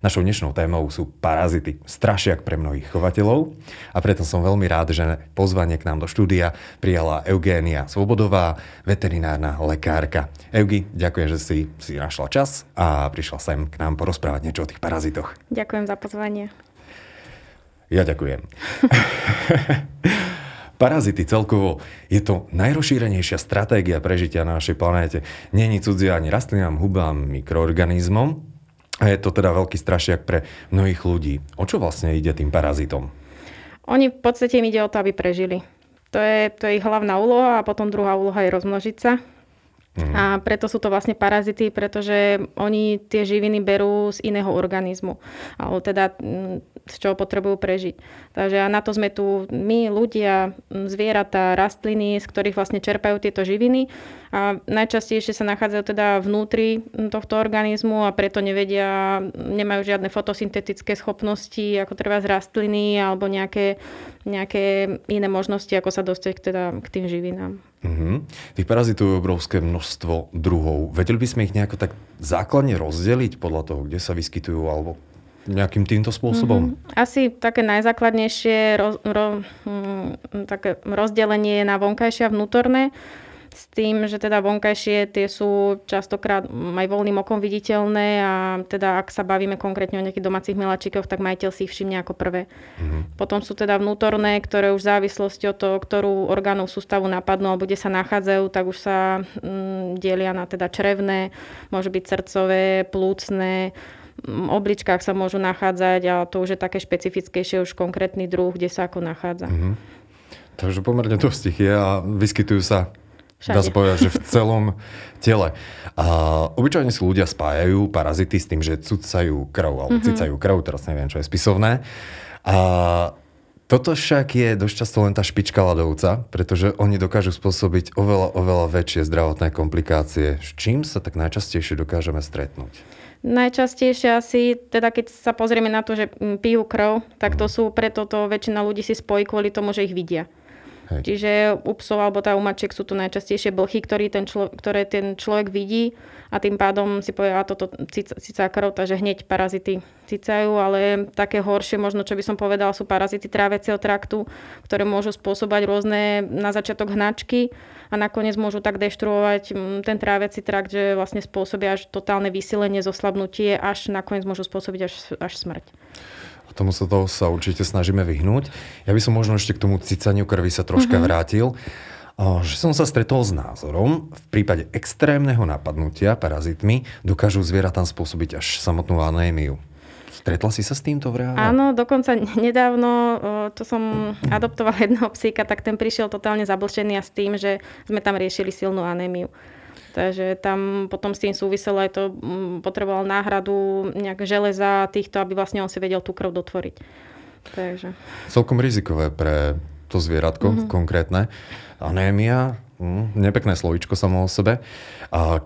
Našou dnešnou témou sú parazity, strašiak pre mnohých chovateľov a preto som veľmi rád, že pozvanie k nám do štúdia prijala Eugénia Svobodová, veterinárna lekárka. Eugi, ďakujem, že si, si našla čas a prišla sem k nám porozprávať niečo o tých parazitoch. Ďakujem za pozvanie. Ja ďakujem. Parazity celkovo je to najrozšírenejšia stratégia prežitia na našej planéte. Není cudzia ani rastlinám, hubám, mikroorganizmom, a je to teda veľký strašiak pre mnohých ľudí. O čo vlastne ide tým parazitom? Oni v podstate im ide o to, aby prežili. To je, to je ich hlavná úloha a potom druhá úloha je rozmnožiť sa. Mm. A preto sú to vlastne parazity, pretože oni tie živiny berú z iného organizmu. Alebo teda z čoho potrebujú prežiť. Takže a na to sme tu my, ľudia, zvieratá, rastliny, z ktorých vlastne čerpajú tieto živiny. A najčastejšie sa nachádzajú teda vnútri tohto organizmu a preto nevedia, nemajú žiadne fotosyntetické schopnosti, ako treba z rastliny alebo nejaké, nejaké iné možnosti, ako sa dostať teda k tým živinám. Mm-hmm. Tých parazitov je obrovské množstvo druhov. Vedeli by sme ich nejako tak základne rozdeliť podľa toho, kde sa vyskytujú alebo nejakým týmto spôsobom? Mm-hmm. Asi také najzákladnejšie roz, ro, hm, také rozdelenie na vonkajšie a vnútorné s tým, že teda vonkajšie tie sú častokrát aj voľným okom viditeľné a teda ak sa bavíme konkrétne o nejakých domácich miláčikoch, tak majiteľ si ich všimne ako prvé. Mm-hmm. Potom sú teda vnútorné, ktoré už v závislosti od toho, ktorú orgánov sústavu napadnú alebo kde sa nachádzajú, tak už sa mm, delia na teda črevné, môže byť srdcové, plúcne, obličkách sa môžu nachádzať, ale to už je také špecifickejšie už konkrétny druh, kde sa ako nachádza. Mm-hmm. Takže pomerne dosť ich je a vyskytujú sa Všade. Dá sa povedať, že v celom tele. A obyčajne si ľudia spájajú parazity s tým, že cucajú krv, alebo mm-hmm. cicajú krv, teraz neviem, čo je spisovné. A toto však je dosť často len tá špička ľadovca, pretože oni dokážu spôsobiť oveľa, oveľa väčšie zdravotné komplikácie. S čím sa tak najčastejšie dokážeme stretnúť? Najčastejšie asi, teda keď sa pozrieme na to, že pijú krv, tak to sú preto to väčšina ľudí si spojí kvôli tomu, že ich vidia. Čiže u psov alebo tá u mačiek sú to najčastejšie blchy, ktorý ten člo, ktoré ten človek vidí a tým pádom si povie, a toto cicá krv, takže hneď parazity cicajú, ale také horšie možno, čo by som povedala, sú parazity tráveceho traktu, ktoré môžu spôsobať rôzne na začiatok hnačky a nakoniec môžu tak deštruovať mm, ten tráveci trakt, že vlastne spôsobia až totálne vysilenie, zoslabnutie, až nakoniec môžu spôsobiť až, až smrť. A tomu sa toho sa určite snažíme vyhnúť. Ja by som možno ešte k tomu cicaniu krvi sa troška mm-hmm. vrátil že som sa stretol s názorom, v prípade extrémneho napadnutia parazitmi dokážu zvieratám spôsobiť až samotnú anémiu. Stretla si sa s týmto v reále? Áno, dokonca nedávno, to som adoptovala jedného psíka, tak ten prišiel totálne zablšený a s tým, že sme tam riešili silnú anémiu. Takže tam potom s tým súviselo aj to, mm, potreboval náhradu nejaké železa týchto, aby vlastne on si vedel tú krv dotvoriť. Takže. Celkom rizikové pre to zvieratko mm-hmm. konkrétne. Anémia, hm, nepekné slovičko samo o sebe. A,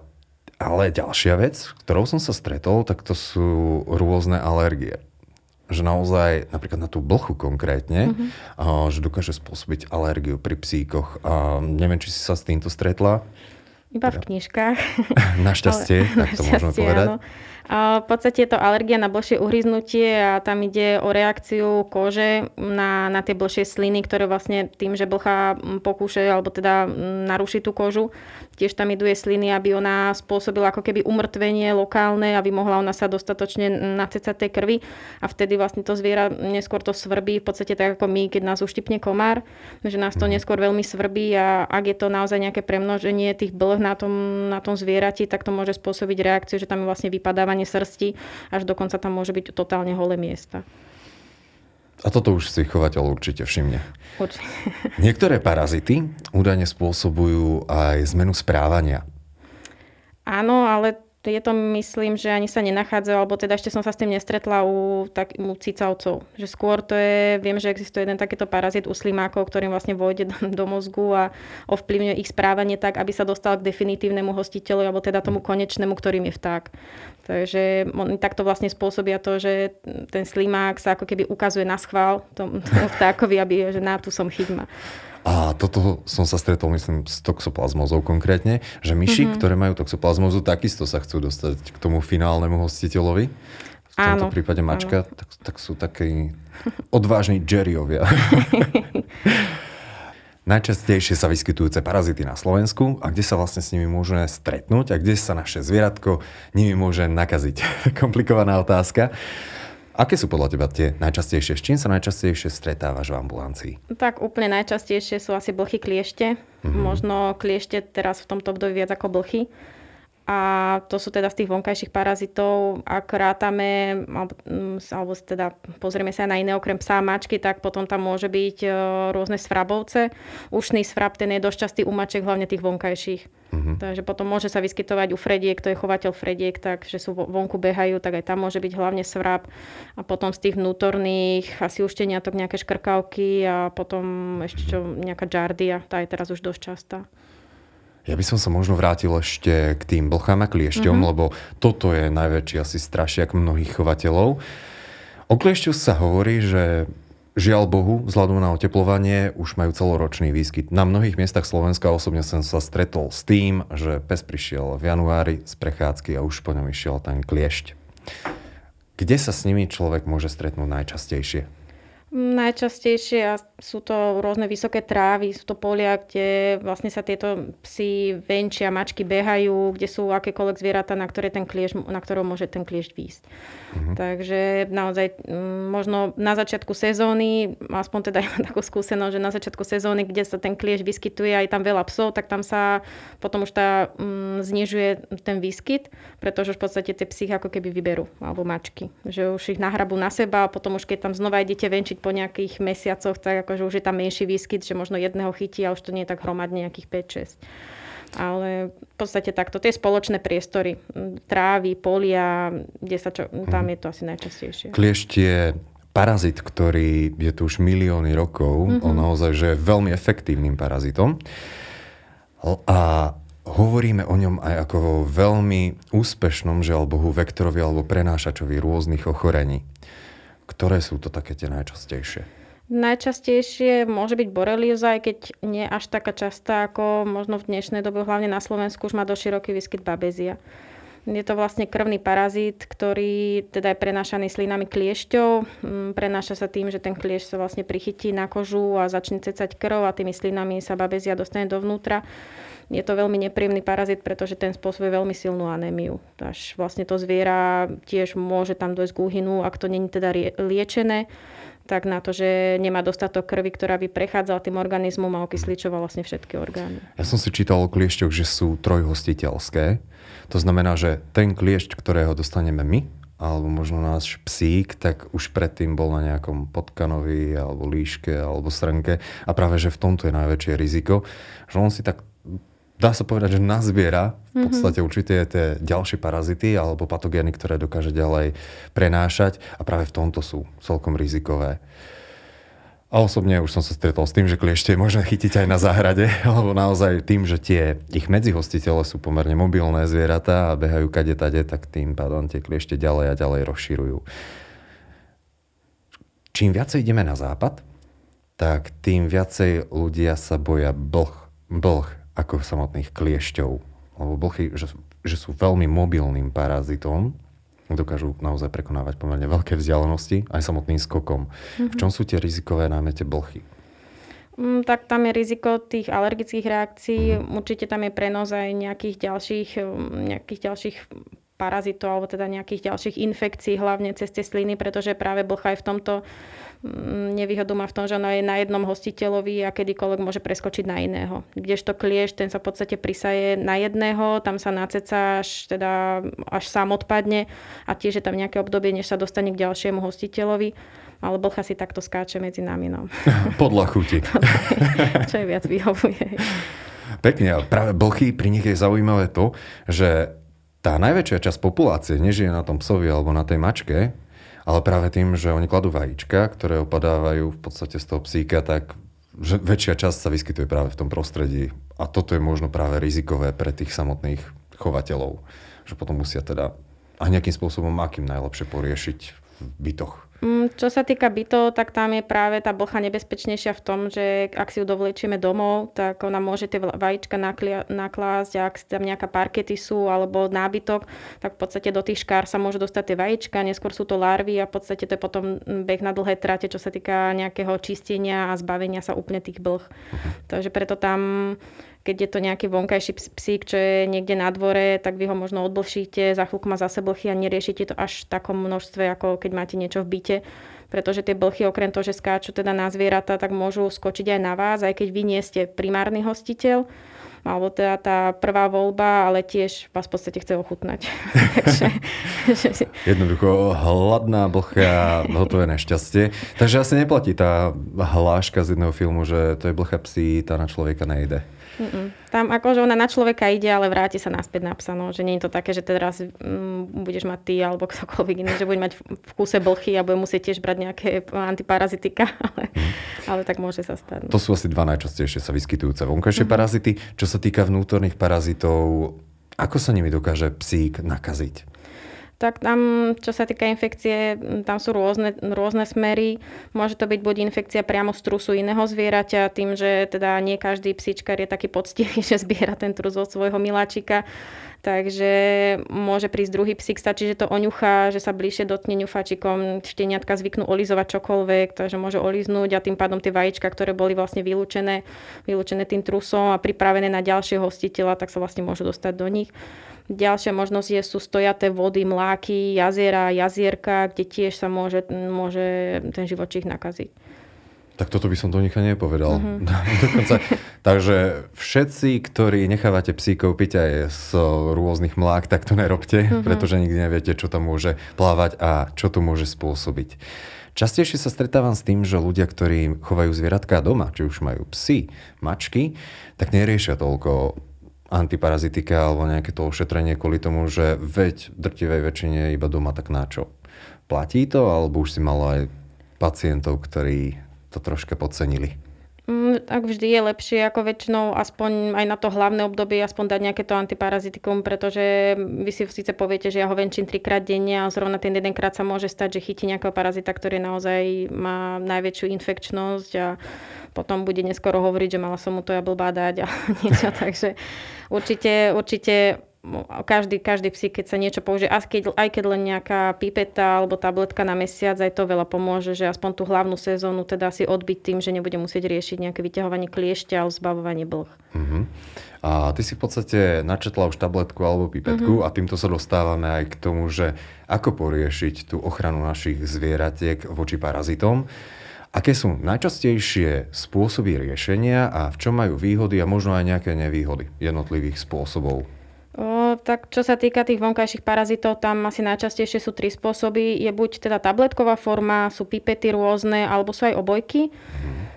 ale ďalšia vec, ktorou som sa stretol, tak to sú rôzne alergie že naozaj, napríklad na tú blchu konkrétne, mm-hmm. a, že dokáže spôsobiť alergiu pri psíkoch. A neviem, či si sa s týmto stretla. Iba v knižkách. Našťastie, tak to môžeme povedať. Áno. V podstate je to alergia na blšie uhryznutie a tam ide o reakciu kože na, na tie blšie sliny, ktoré vlastne tým, že blcha pokúše alebo teda naruší tú kožu, tiež tam idú sliny, aby ona spôsobila ako keby umrtvenie lokálne, aby mohla ona sa dostatočne nacecať tej krvi a vtedy vlastne to zviera neskôr to svrbí, v podstate tak ako my, keď nás uštipne komár, že nás to mhm. neskôr veľmi svrbí a ak je to naozaj nejaké premnoženie tých blh na tom, na tom zvierati, tak to môže spôsobiť reakciu, že tam je vlastne vypadáva vyrovnávanie srsti, až dokonca tam môže byť totálne holé miesta. A toto už si chovateľ určite všimne. Určite. Niektoré parazity údajne spôsobujú aj zmenu správania. Áno, ale je to myslím, že ani sa nenachádza, alebo teda ešte som sa s tým nestretla u, tak, u cicavcov. Že skôr to je, viem, že existuje jeden takýto parazit u slimákov, ktorým vlastne vojde do, do mozgu a ovplyvňuje ich správanie tak, aby sa dostal k definitívnemu hostiteľu, alebo teda tomu konečnému, ktorým je vták. Takže oni takto vlastne spôsobia to, že ten slimák sa ako keby ukazuje na schvál tomu, tomu vtákovi, aby, že na tu som chytma. A toto som sa stretol, myslím, s toxoplazmozou konkrétne, že myši, mm-hmm. ktoré majú toxoplazmozu, takisto sa chcú dostať k tomu finálnemu hostiteľovi. V tomto áno, prípade mačka, tak, tak sú takí odvážni Jerryovia. Najčastejšie sa vyskytujúce parazity na Slovensku a kde sa vlastne s nimi môžeme stretnúť a kde sa naše zvieratko nimi môže nakaziť. Komplikovaná otázka. Aké sú podľa teba tie najčastejšie? S čím sa najčastejšie stretávaš v ambulancii? Tak úplne najčastejšie sú asi blchy kliešte. Mm-hmm. Možno kliešte teraz v tomto období viac ako blchy. A to sú teda z tých vonkajších parazitov. Ak rátame, alebo, mm, alebo teda pozrieme sa na iné okrem psa a mačky, tak potom tam môže byť e, rôzne svrabovce. Ušný svrab, ten je dosť častý u mačiek, hlavne tých vonkajších. Uh-huh. Takže potom môže sa vyskytovať u frediek, to je chovateľ frediek, takže sú vonku behajú, tak aj tam môže byť hlavne svrab. A potom z tých vnútorných asi ušteniatok nejaké škrkavky a potom ešte čo, nejaká jardia, tá je teraz už dosť častá. Ja by som sa možno vrátil ešte k tým blchám a kliešťom, mm-hmm. lebo toto je najväčší asi strašiak mnohých chovateľov. O kliešťu sa hovorí, že žiaľ Bohu, vzhľadom na oteplovanie, už majú celoročný výskyt. Na mnohých miestach Slovenska osobne som sa stretol s tým, že pes prišiel v januári z prechádzky a už po ňom išiel ten kliešť. Kde sa s nimi človek môže stretnúť najčastejšie? Najčastejšie sú to rôzne vysoké trávy, sú to polia, kde vlastne sa tieto psy venčia, mačky behajú, kde sú akékoľvek zvieratá, na, ktoré ten klieš, na ktorom môže ten kliešť výjsť. Uh-huh. Takže naozaj možno na začiatku sezóny, aspoň teda ja mám takú skúsenosť, že na začiatku sezóny, kde sa ten kliešť vyskytuje aj tam veľa psov, tak tam sa potom už tá um, znižuje ten výskyt, pretože už v podstate tie psy ako keby vyberú, alebo mačky. Že už ich nahrabú na seba a potom už keď tam znova idete venčiť po nejakých mesiacoch, tak akože už je tam menší výskyt, že možno jedného chytí a už to nie je tak hromadne nejakých 5-6. Ale v podstate takto, tie spoločné priestory, trávy, polia, kde sa čo, tam mhm. je to asi najčastejšie. Kliešť je parazit, ktorý je tu už milióny rokov, mm-hmm. on naozaj že je veľmi efektívnym parazitom. A hovoríme o ňom aj ako o veľmi úspešnom, žiaľ Bohu, vektorovi alebo prenášačovi rôznych ochorení. Ktoré sú to také tie najčastejšie? Najčastejšie môže byť borelioza, aj keď nie až taká častá ako možno v dnešnej dobe, hlavne na Slovensku už má dosť široký výskyt babezia. Je to vlastne krvný parazit, ktorý teda je prenášaný slinami kliešťov. Mm, prenáša sa tým, že ten kliešť sa vlastne prichytí na kožu a začne cecať krv a tými slinami sa babezia dostane dovnútra. Je to veľmi nepríjemný parazit, pretože ten spôsobuje veľmi silnú anémiu. Až vlastne to zviera tiež môže tam dojsť k úhynu, ak to není teda liečené tak na to, že nemá dostatok krvi, ktorá by prechádzala tým organizmom a okysličovala vlastne všetky orgány. Ja som si čítal o kliešťoch, že sú trojhostiteľské. To znamená, že ten kliešť, ktorého dostaneme my, alebo možno náš psík, tak už predtým bol na nejakom potkanovi, alebo líške, alebo srnke. A práve, že v tomto je najväčšie riziko, že on si tak dá sa povedať, že nazbiera v mhm. podstate mm-hmm. určite tie ďalšie parazity alebo patogény, ktoré dokáže ďalej prenášať a práve v tomto sú celkom rizikové. A osobne už som sa stretol s tým, že kliešte je možné chytiť aj na záhrade, alebo naozaj tým, že tie ich medzihostitele sú pomerne mobilné zvieratá a behajú kade tade, tak tým pádom tie kliešte ďalej a ďalej rozširujú. Čím viacej ideme na západ, tak tým viacej ľudia sa boja blh, blh ako samotných kliešťov. Lebo blchy, že, že sú veľmi mobilným parazitom, dokážu naozaj prekonávať pomerne veľké vzdialenosti aj samotným skokom. Mm-hmm. V čom sú tie rizikové najmä tie blchy? Mm, tak tam je riziko tých alergických reakcií, mm. určite tam je prenos aj nejakých ďalších, mm, nejakých ďalších parazitov alebo teda nejakých ďalších infekcií, hlavne cez tie sliny, pretože práve blcha je v tomto nevýhodu má v tom, že ona je na jednom hostiteľovi a kedykoľvek môže preskočiť na iného. Kdežto klieš, ten sa v podstate prisaje na jedného, tam sa naceca až, teda, až sám odpadne a tiež je tam nejaké obdobie, než sa dostane k ďalšiemu hostiteľovi. Ale blcha si takto skáče medzi nami. No. Podľa chuti. Čo je viac vyhovuje. Pekne, ale práve blchy pri nich je zaujímavé to, že tá najväčšia časť populácie nežije na tom psovi alebo na tej mačke, ale práve tým, že oni kladú vajíčka, ktoré opadávajú v podstate z toho psíka, tak že väčšia časť sa vyskytuje práve v tom prostredí. A toto je možno práve rizikové pre tých samotných chovateľov, že potom musia teda a nejakým spôsobom akým najlepšie poriešiť v bytoch. Mm, čo sa týka bytov, tak tam je práve tá blcha nebezpečnejšia v tom, že ak si ju dovlečieme domov, tak ona môže tie vajíčka naklásť a ak tam nejaká parkety sú alebo nábytok, tak v podstate do tých škár sa môžu dostať tie vajíčka, neskôr sú to larvy a v podstate to je potom beh na dlhé trate, čo sa týka nejakého čistenia a zbavenia sa úplne tých blch. Takže preto tam keď je to nejaký vonkajší psík, čo je niekde na dvore, tak vy ho možno odblšíte, za chvíľku má zase blchy a neriešite to až v takom množstve, ako keď máte niečo v byte. Pretože tie blchy, okrem toho, že skáču teda na zvieratá, tak môžu skočiť aj na vás, aj keď vy nie ste primárny hostiteľ alebo teda tá prvá voľba, ale tiež vás v podstate chce ochutnať. Jednoducho hladná blcha, hotové nešťastie. Takže asi neplatí tá hláška z jedného filmu, že to je blcha psí, tá na človeka nejde. Mm-mm. Tam akože ona na človeka ide, ale vráti sa naspäť na psa. No. Že nie je to také, že teraz mm, budeš mať ty alebo ktokoľvek iný, že bude mať v kúse blchy a bude musieť tiež brať nejaké antiparazitika. Ale, mm. ale tak môže sa stať. No. To sú asi dva najčastejšie sa vyskytujúce vonkajšie mm-hmm. parazity. Čo sa týka vnútorných parazitov, ako sa nimi dokáže psík nakaziť? Tak tam, čo sa týka infekcie, tam sú rôzne, rôzne smery. Môže to byť buď infekcia priamo z trusu iného zvieraťa, tým, že teda nie každý psíčkar je taký poctivý, že zbiera ten trus od svojho miláčika. Takže môže prísť druhý psík, stačí, že to oňuchá, že sa bližšie dotkne ňufačikom, šteniatka zvyknú olizovať čokoľvek, takže môže oliznúť a tým pádom tie vajíčka, ktoré boli vlastne vylúčené, vylúčené tým trusom a pripravené na ďalšieho hostiteľa, tak sa vlastne môžu dostať do nich. Ďalšia možnosť je, sú stojaté vody, mláky, jaziera, jazierka, kde tiež sa môže, môže ten živočích nakaziť. Tak toto by som do nich nepovedal. Mm-hmm. Dokonca, takže všetci, ktorí nechávate psíkov piť aj z rôznych mlák, tak to nerobte, mm-hmm. pretože nikdy neviete, čo tam môže plávať a čo to môže spôsobiť. Častejšie sa stretávam s tým, že ľudia, ktorí chovajú zvieratká doma, či už majú psy, mačky, tak neriešia toľko antiparazitika alebo nejaké to ošetrenie kvôli tomu, že veď drtivej väčšine iba doma tak na čo. Platí to, alebo už si malo aj pacientov, ktorí to troška podcenili? Mm, tak vždy je lepšie ako väčšinou aspoň aj na to hlavné obdobie aspoň dať nejaké to antiparazitikum, pretože vy si síce poviete, že ja ho venčím trikrát denne a zrovna ten jedenkrát sa môže stať, že chytí nejakého parazita, ktorý naozaj má najväčšiu infekčnosť a potom bude neskoro hovoriť, že mala som mu to ja blbá dať a niečo. Takže určite, určite každý, každý psík, keď sa niečo použije, aj keď, aj keď len nejaká pipeta alebo tabletka na mesiac, aj to veľa pomôže, že aspoň tú hlavnú sezónu teda si odbiť tým, že nebude musieť riešiť nejaké vyťahovanie kliešťa alebo zbavovanie blh. Uh-huh. A ty si v podstate načetla už tabletku alebo pipetku uh-huh. a týmto sa dostávame aj k tomu, že ako poriešiť tú ochranu našich zvieratiek voči parazitom. Aké sú najčastejšie spôsoby riešenia a v čom majú výhody a možno aj nejaké nevýhody jednotlivých spôsobov? O, tak čo sa týka tých vonkajších parazitov, tam asi najčastejšie sú tri spôsoby. Je buď teda tabletková forma, sú pipety rôzne, alebo sú aj obojky.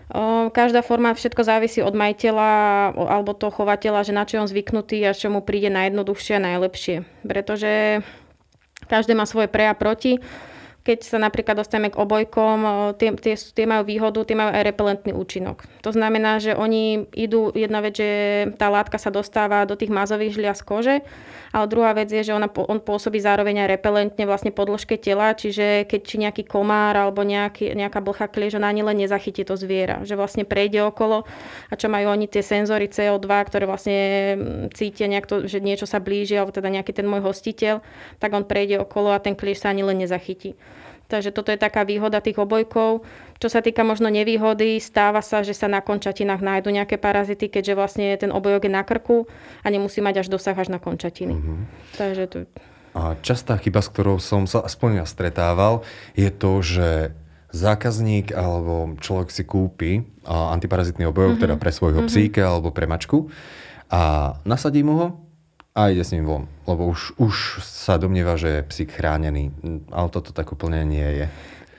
O, každá forma, všetko závisí od majiteľa alebo toho chovateľa, že na čo on zvyknutý a čo mu príde najjednoduchšie a najlepšie. Pretože každé má svoje pre a proti keď sa napríklad dostaneme k obojkom, tie, tie, tie majú výhodu, tie majú aj repelentný účinok. To znamená, že oni idú, jedna vec, že tá látka sa dostáva do tých mazových žliaz kože, ale druhá vec je, že ona, on pôsobí zároveň aj repelentne vlastne podložke tela, čiže keď či nejaký komár alebo nejaký, nejaká blcha kliež, ona ani len nezachytí to zviera, že vlastne prejde okolo a čo majú oni tie senzory CO2, ktoré vlastne cítia nejak to, že niečo sa blíži, alebo teda nejaký ten môj hostiteľ, tak on prejde okolo a ten kliež sa ani len nezachytí. Takže toto je taká výhoda tých obojkov. Čo sa týka možno nevýhody, stáva sa, že sa na končatinách nájdu nejaké parazity, keďže vlastne ten obojok je na krku a nemusí mať až dosah až na končatiny. Mm-hmm. Takže to... A častá chyba, s ktorou som sa aspoň ja stretával, je to, že zákazník alebo človek si kúpi antiparazitný obojok, mm-hmm. teda pre svojho mm-hmm. psíka alebo pre mačku a nasadí mu ho a ide s ním von, lebo už, už sa domnieva, že je psík chránený, ale toto tak úplne nie je.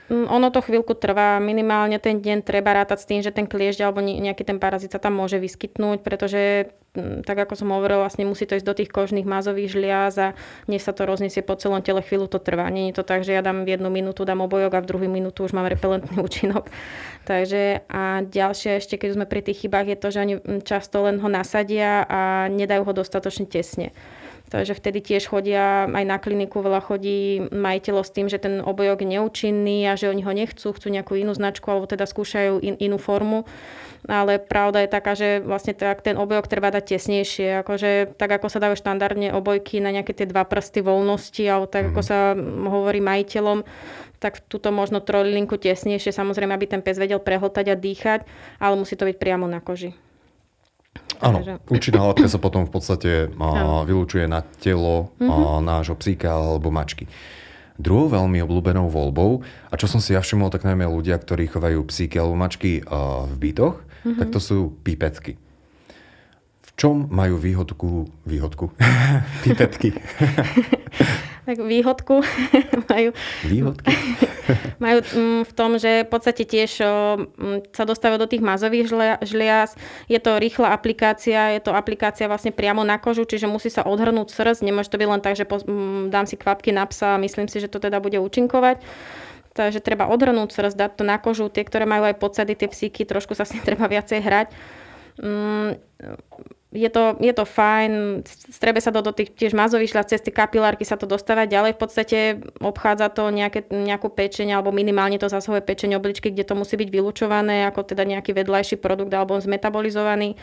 Mm, ono to chvíľku trvá, minimálne ten deň treba rátať s tým, že ten kliešť alebo nejaký ten parazit sa tam môže vyskytnúť, pretože mm, tak ako som hovorila, vlastne musí to ísť do tých kožných mázových žliaz a než sa to rozniesie po celom tele, chvíľu to trvá. Nie je to tak, že ja dám v jednu minútu, dám obojok a v druhú minútu už mám repelentný účinok. Takže a ďalšie ešte, keď sme pri tých chybách, je to, že oni mm, často len ho nasadia a nedajú ho dostatočne tesne. Takže vtedy tiež chodia aj na kliniku, veľa chodí majiteľov s tým, že ten obojok je neúčinný a že oni ho nechcú, chcú nejakú inú značku alebo teda skúšajú in, inú formu. Ale pravda je taká, že vlastne tak ten obojok treba dať tesnejšie. Akože, tak ako sa dajú štandardne obojky na nejaké tie dva prsty voľnosti alebo tak ako mhm. sa hovorí majiteľom, tak túto možno trojlinku tesnejšie, samozrejme, aby ten pes vedel prehltať a dýchať, ale musí to byť priamo na koži. Áno, účinná látka sa potom v podstate a, vylúčuje na telo a, mhm. nášho psíka alebo mačky. Druhou veľmi obľúbenou voľbou, a čo som si ja všimol, tak najmä ľudia, ktorí chovajú psíky alebo mačky a, v bytoch, mm-hmm. tak to sú pipetky. V čom majú výhodku, výhodku, pipetky? tak výhodku majú, Výhodky? majú mm, v tom, že v podstate tiež mm, sa dostávajú do tých mazových žliaz. Je to rýchla aplikácia, je to aplikácia vlastne priamo na kožu, čiže musí sa odhrnúť srdc. Nemôže to byť len tak, že mm, dám si kvapky na psa a myslím si, že to teda bude účinkovať. Takže treba odhrnúť srdc, dať to na kožu. Tie, ktoré majú aj podsady, tie psíky, trošku sa s tým treba viacej hrať je to, je to fajn, strebe sa to do tých tiež mazových šľad, cez tie kapilárky sa to dostáva ďalej, v podstate obchádza to nejaké, nejakú pečeň alebo minimálne to zasahuje pečeň obličky, kde to musí byť vylúčované ako teda nejaký vedľajší produkt alebo zmetabolizovaný.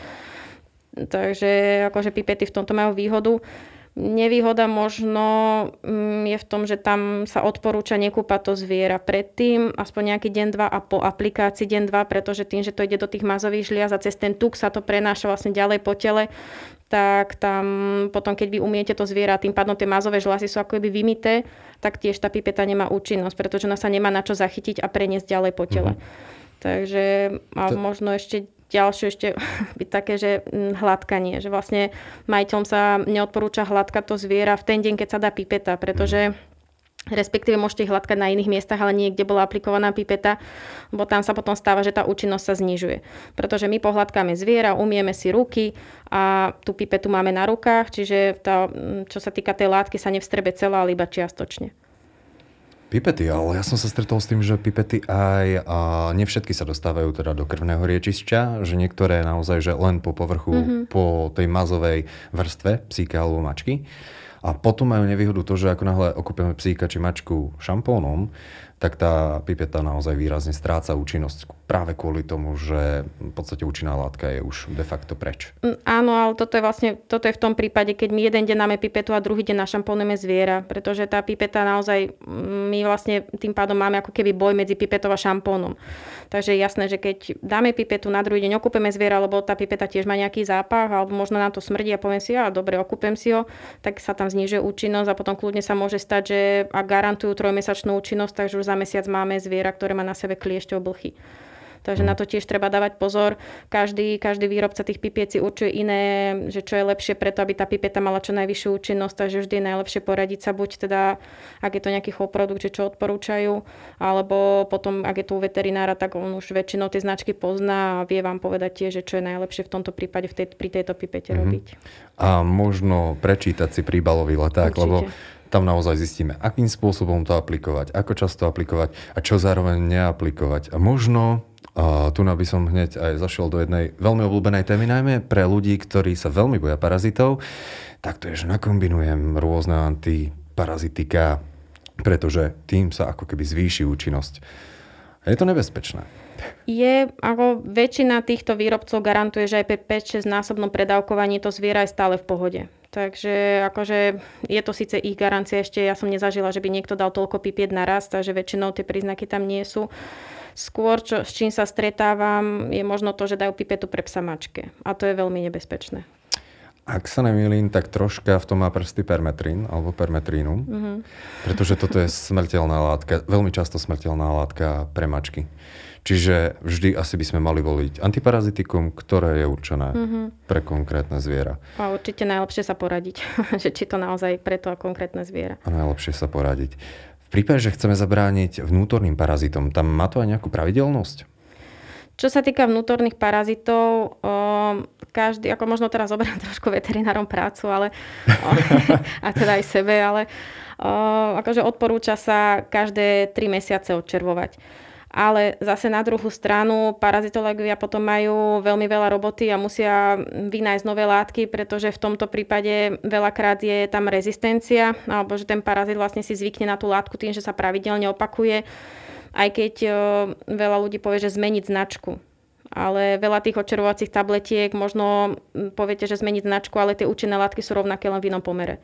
Takže akože pipety v tomto majú výhodu. Nevýhoda možno mm, je v tom, že tam sa odporúča nekúpať to zviera predtým, aspoň nejaký deň, dva a po aplikácii deň, dva, pretože tým, že to ide do tých mazových žliaz a cez ten tuk sa to prenáša vlastne ďalej po tele, tak tam potom, keď vy umiete to zviera, tým pádom tie mazové žľazy sú ako keby vymité, tak tiež tá pipeta nemá účinnosť, pretože ona sa nemá na čo zachytiť a preniesť ďalej po tele. Mm-hmm. Takže a to... možno ešte ďalšie ešte byť také, že mm, hladkanie, že vlastne majiteľom sa neodporúča hladkať to zviera v ten deň, keď sa dá pipeta, pretože respektíve môžete ich hladkať na iných miestach, ale nie kde bola aplikovaná pipeta, lebo tam sa potom stáva, že tá účinnosť sa znižuje. Pretože my pohľadkáme zviera, umieme si ruky a tú pipetu máme na rukách, čiže tá, mm, čo sa týka tej látky sa nevstrebe celá, ale iba čiastočne. Pipety, ale ja som sa stretol s tým, že pipety aj, a nevšetky sa dostávajú teda do krvného riečišťa, že niektoré naozaj, že len po povrchu, mm-hmm. po tej mazovej vrstve psíka alebo mačky. A potom majú nevýhodu to, že ako náhle okupujeme psíka či mačku šampónom, tak tá pipeta naozaj výrazne stráca účinnosť práve kvôli tomu, že v podstate účinná látka je už de facto preč. Mm, áno, ale toto je vlastne toto je v tom prípade, keď my jeden deň dáme pipetu a druhý deň našamponujeme zviera, pretože tá pipeta naozaj, mm, my vlastne tým pádom máme ako keby boj medzi pipetou a šampónom. Takže je jasné, že keď dáme pipetu, na druhý deň okúpeme zviera, lebo tá pipeta tiež má nejaký zápach, alebo možno na to smrdí a poviem si, ja dobre, okúpem si ho, tak sa tam znižuje účinnosť a potom kľudne sa môže stať, že ak garantujú trojmesačnú účinnosť, takže už za mesiac máme zviera, ktoré má na sebe kliešťov blchy. Takže na to tiež treba dávať pozor. Každý, každý výrobca tých pipiec si určuje iné, že čo je lepšie preto, aby tá pipeta mala čo najvyššiu účinnosť, takže vždy je najlepšie poradiť sa buď teda, ak je to nejaký produkt, že čo odporúčajú, alebo potom, ak je to u veterinára, tak on už väčšinou tie značky pozná a vie vám povedať tiež, že čo je najlepšie v tomto prípade v tej, pri tejto pipete mm-hmm. robiť. A možno prečítať si príbalový leták, Určite. lebo tam naozaj zistíme, akým spôsobom to aplikovať, ako často aplikovať a čo zároveň neaplikovať. A možno a tu by som hneď aj zašiel do jednej veľmi obľúbenej témy, najmä pre ľudí, ktorí sa veľmi boja parazitov, tak to je, že nakombinujem rôzne antiparazitika, pretože tým sa ako keby zvýši účinnosť. Je to nebezpečné. Je, ako väčšina týchto výrobcov garantuje, že aj pri 5-6 násobnom predávkovaní to zviera je stále v pohode. Takže akože je to síce ich garancia, ešte ja som nezažila, že by niekto dal toľko pipiet naraz, takže väčšinou tie príznaky tam nie sú. Skôr, čo, s čím sa stretávam, je možno to, že dajú pipetu pre psa mačke. A to je veľmi nebezpečné. Ak sa nemýlim, tak troška v tom má prsty permetrín alebo permetrínu, mm-hmm. pretože toto je smrteľná látka, veľmi často smrteľná látka pre mačky. Čiže vždy asi by sme mali voliť antiparazitikum, ktoré je určené mm-hmm. pre konkrétne zviera. A určite najlepšie sa poradiť, že či to naozaj pre to konkrétne zviera. A najlepšie sa poradiť. V prípade, že chceme zabrániť vnútorným parazitom, tam má to aj nejakú pravidelnosť? Čo sa týka vnútorných parazitov, každý, ako možno teraz zoberiem trošku veterinárom prácu, ale, a teda aj sebe, ale akože odporúča sa každé 3 mesiace odčervovať. Ale zase na druhú stranu parazitológovia potom majú veľmi veľa roboty a musia vynájsť nové látky, pretože v tomto prípade veľakrát je tam rezistencia, alebo že ten parazit vlastne si zvykne na tú látku tým, že sa pravidelne opakuje. Aj keď veľa ľudí povie, že zmeniť značku. Ale veľa tých očerovacích tabletiek, možno poviete, že zmeniť značku, ale tie účinné látky sú rovnaké len v inom pomere.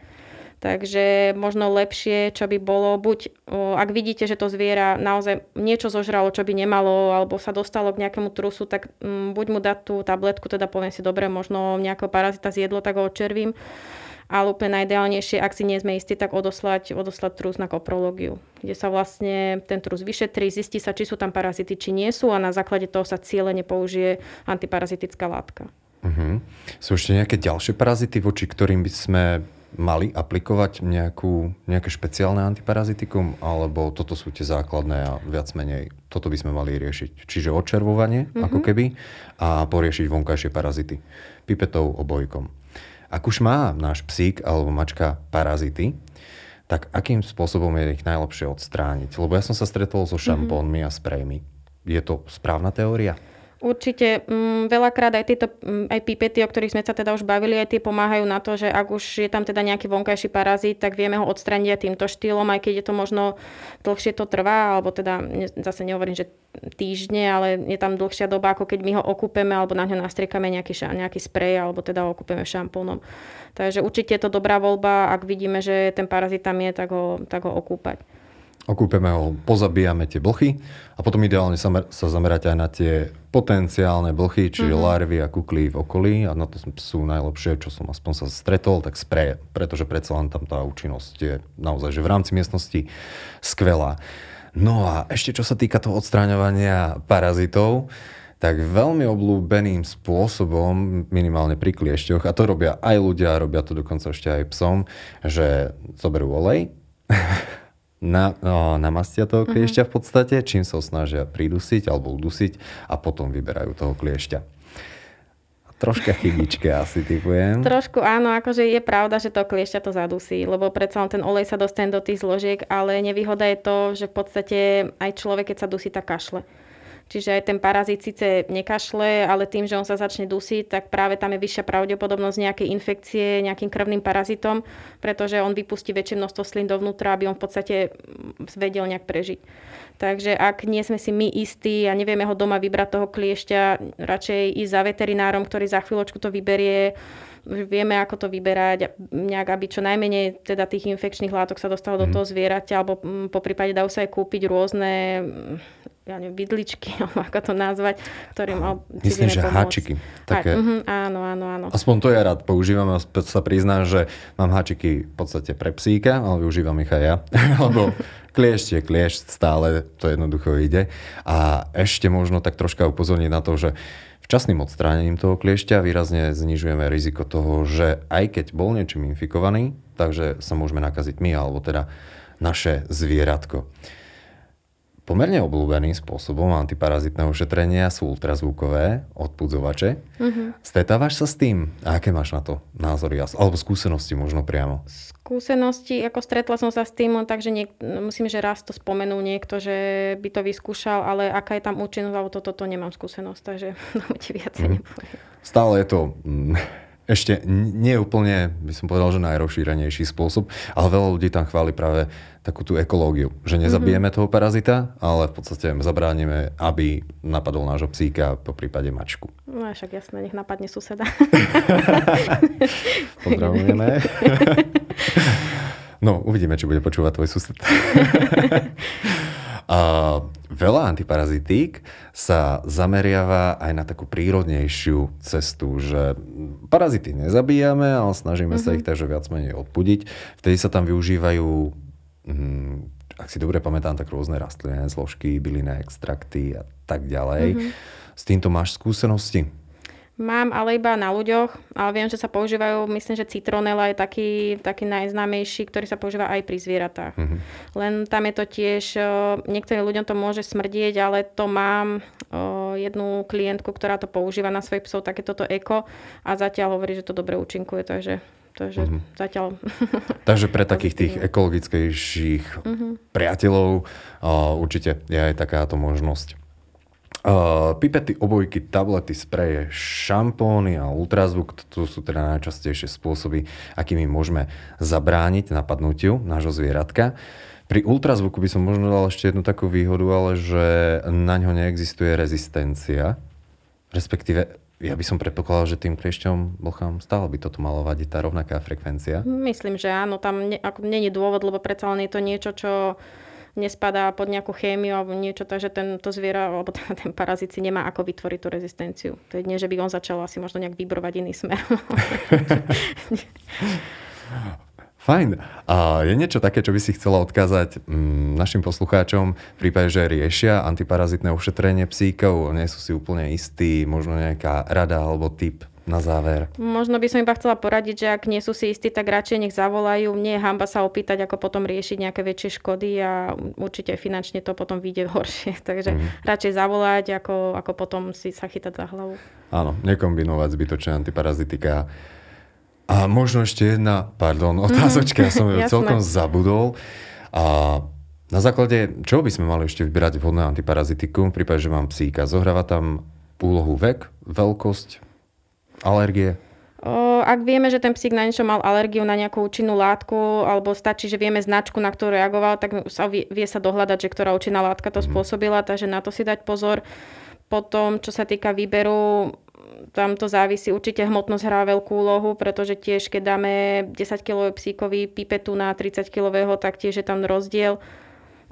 Takže možno lepšie, čo by bolo, buď ak vidíte, že to zviera naozaj niečo zožralo, čo by nemalo, alebo sa dostalo k nejakému trusu, tak mm, buď mu dať tú tabletku, teda poviem si, dobre, možno nejakého parazita zjedlo, tak ho odčervím. Ale úplne najideálnejšie, ak si nie sme istí, tak odoslať, odoslať trus na koprológiu, kde sa vlastne ten trus vyšetrí, zistí sa, či sú tam parazity, či nie sú a na základe toho sa cieľene použije antiparazitická látka. Uh-huh. Sú ešte nejaké ďalšie parazity, voči ktorým by sme mali aplikovať nejakú, nejaké špeciálne antiparazitikum, alebo toto sú tie základné a viac menej toto by sme mali riešiť. Čiže odčervovanie, mm-hmm. ako keby, a poriešiť vonkajšie parazity. Pipetou, obojkom. Ak už má náš psík alebo mačka parazity, tak akým spôsobom je ich najlepšie odstrániť? Lebo ja som sa stretol so šampónmi mm-hmm. a sprejmi. Je to správna teória? Určite m, mm, veľakrát aj tieto mm, aj pipety, o ktorých sme sa teda už bavili, aj tie pomáhajú na to, že ak už je tam teda nejaký vonkajší parazit, tak vieme ho odstrániť aj týmto štýlom, aj keď je to možno dlhšie to trvá, alebo teda zase nehovorím, že týždne, ale je tam dlhšia doba, ako keď my ho okúpeme alebo na ňo nastriekame nejaký, nejaký sprej, alebo teda ho okúpeme šampónom. Takže určite je to dobrá voľba, ak vidíme, že ten parazit tam je, tak ho, tak ho okúpať okúpeme ho, pozabíjame tie blchy a potom ideálne sa, sa zamerať aj na tie potenciálne blchy, čiže mm-hmm. larvy a kukly v okolí a na to sú najlepšie, čo som aspoň sa stretol, tak spreje, pretože predsa len tam tá účinnosť je naozaj, že v rámci miestnosti skvelá. No a ešte čo sa týka toho odstráňovania parazitov, tak veľmi obľúbeným spôsobom, minimálne pri kliešťoch, a to robia aj ľudia, robia to dokonca ešte aj psom, že zoberú olej, na, no, namastia toho mhm. kliešťa uh-huh. v podstate, čím sa ho snažia pridusiť alebo udusiť a potom vyberajú toho kliešťa. Troška chybičke asi typujem. Trošku áno, akože je pravda, že to kliešťa to zadusí, lebo predsa len ten olej sa dostane do tých zložiek, ale nevýhoda je to, že v podstate aj človek, keď sa dusí, tak kašle. Čiže aj ten parazit síce nekašle, ale tým, že on sa začne dusiť, tak práve tam je vyššia pravdepodobnosť nejakej infekcie nejakým krvným parazitom, pretože on vypustí väčšie množstvo slín dovnútra, aby on v podstate mm, vedel nejak prežiť. Takže ak nie sme si my istí a nevieme ho doma vybrať toho kliešťa, radšej ísť za veterinárom, ktorý za chvíľočku to vyberie, vieme, ako to vyberať, nejak, aby čo najmenej teda tých infekčných látok sa dostalo mm. do mhm. toho zvieraťa, alebo mm, po prípade dajú sa aj kúpiť rôzne ja neviem, vidličky, ako to nazvať, ktorým Myslím, že pomôcť. háčiky. Také. Aj, uh-huh, áno, áno, áno. Aspoň to ja rád používam a sa priznám, že mám háčiky v podstate pre psíka, ale využívam ich aj ja. Lebo kliešť je kliešť, stále to jednoducho ide. A ešte možno tak troška upozorniť na to, že včasným odstránením toho kliešťa výrazne znižujeme riziko toho, že aj keď bol niečím infikovaný, takže sa môžeme nakaziť my, alebo teda naše zvieratko. Pomerne obľúbeným spôsobom antiparazitného šetrenia sú ultrazvukové odpudzovače. Mm-hmm. Stretávaš sa s tým? A aké máš na to názory? Alebo skúsenosti možno priamo? Skúsenosti, ako stretla som sa s tým, takže niek- musím, že raz to spomenul niekto, že by to vyskúšal, ale aká je tam účinnosť, alebo toto to, to nemám skúsenosť, takže ti viacej mm. nepoviem. Stále je to... Mm, ešte nie úplne, by som povedal, že najrozšírenejší spôsob, ale veľa ľudí tam chváli práve takú tú ekológiu, že nezabijeme mm-hmm. toho parazita, ale v podstate zabránime, aby napadol nášho psíka, po prípade mačku. No však jasné, nech napadne suseda. Pozdravujeme. no, uvidíme, či bude počúvať tvoj sused. A veľa antiparazitík sa zameriava aj na takú prírodnejšiu cestu, že parazity nezabíjame, ale snažíme mm-hmm. sa mhm. ich takže viac menej odpudiť. Vtedy sa tam využívajú, ak si dobre pamätám, tak rôzne rastlinné zložky, bylinné extrakty a tak ďalej. Mm-hmm. S týmto máš skúsenosti? Mám, ale iba na ľuďoch, ale viem, že sa používajú, myslím, že citronela je taký, taký najznámejší, ktorý sa používa aj pri zvieratách. Mm-hmm. Len tam je to tiež, niektorým ľuďom to môže smrdieť, ale to mám jednu klientku, ktorá to používa na svojich psov, také toto eko a zatiaľ hovorí, že to dobre účinkuje, takže Takže mm-hmm. zatiaľ... Takže pre takých tých ekologickejších mm-hmm. priateľov uh, určite je aj takáto možnosť. Uh, pipety, obojky, tablety, spreje, šampóny a ultrazvuk, to sú teda najčastejšie spôsoby, akými môžeme zabrániť napadnutiu nášho zvieratka. Pri ultrazvuku by som možno dal ešte jednu takú výhodu, ale že na ňo neexistuje rezistencia, respektíve ja by som predpokladal, že tým kliešťom blchám stále by toto malo vadiť tá rovnaká frekvencia. Myslím, že áno, tam ne, ako, není dôvod, lebo predsa len je to niečo, čo nespadá pod nejakú chémiu alebo niečo, takže to zviera alebo ten, ten parazit si nemá ako vytvoriť tú rezistenciu. To je nie, že by on začal asi možno nejak vybrovať iný smer. Fajn. A je niečo také, čo by si chcela odkázať mm, našim poslucháčom v prípade, že riešia antiparazitné ošetrenie psíkov, nie sú si úplne istí, možno nejaká rada alebo tip na záver? Možno by som iba chcela poradiť, že ak nie sú si istí, tak radšej nech zavolajú. Nie je hamba sa opýtať, ako potom riešiť nejaké väčšie škody a určite finančne to potom vyjde horšie. Takže mm. radšej zavolať, ako, ako potom si sa chytať za hlavu. Áno, nekombinovať zbytočne antiparazitika. A možno ešte jedna, pardon, mhm. otázočka, ja som ju celkom zabudol. A na základe čoho by sme mali ešte vybrať vhodné antiparazitikum v prípade, že mám psíka? Zohráva tam úlohu vek, veľkosť, Alergie? Ak vieme, že ten psík na niečo mal alergiu na nejakú účinnú látku, alebo stačí, že vieme značku, na ktorú reagoval, tak sa vie, vie sa dohľadať, že ktorá účinná látka to mm. spôsobila, takže na to si dať pozor. Potom, čo sa týka výberu, tam to závisí, určite hmotnosť hrá veľkú úlohu, pretože tiež keď dáme 10 kg psíkovi pipetu na 30 kg, tak tiež je tam rozdiel.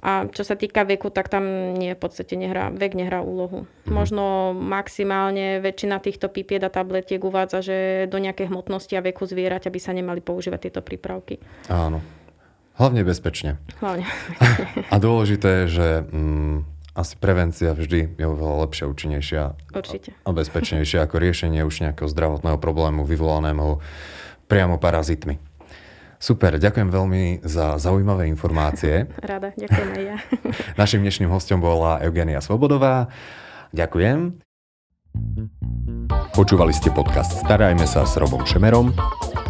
A čo sa týka veku, tak tam nie v podstate nehrá, vek nehrá úlohu. Mm-hmm. Možno maximálne väčšina týchto pipiet a tabletiek uvádza, že do nejakej hmotnosti a veku zvieraťa by sa nemali používať tieto prípravky. Áno. Hlavne bezpečne. Hlavne. a dôležité je, že mm, asi prevencia vždy je oveľa lepšia, účinnejšia Určite. a bezpečnejšia ako riešenie už nejakého zdravotného problému vyvolaného priamo parazitmi. Super, ďakujem veľmi za zaujímavé informácie. Rada, ďakujem aj ja. Našim dnešným hostom bola Eugenia Svobodová. Ďakujem. Počúvali ste podcast Starajme sa s Robom Šemerom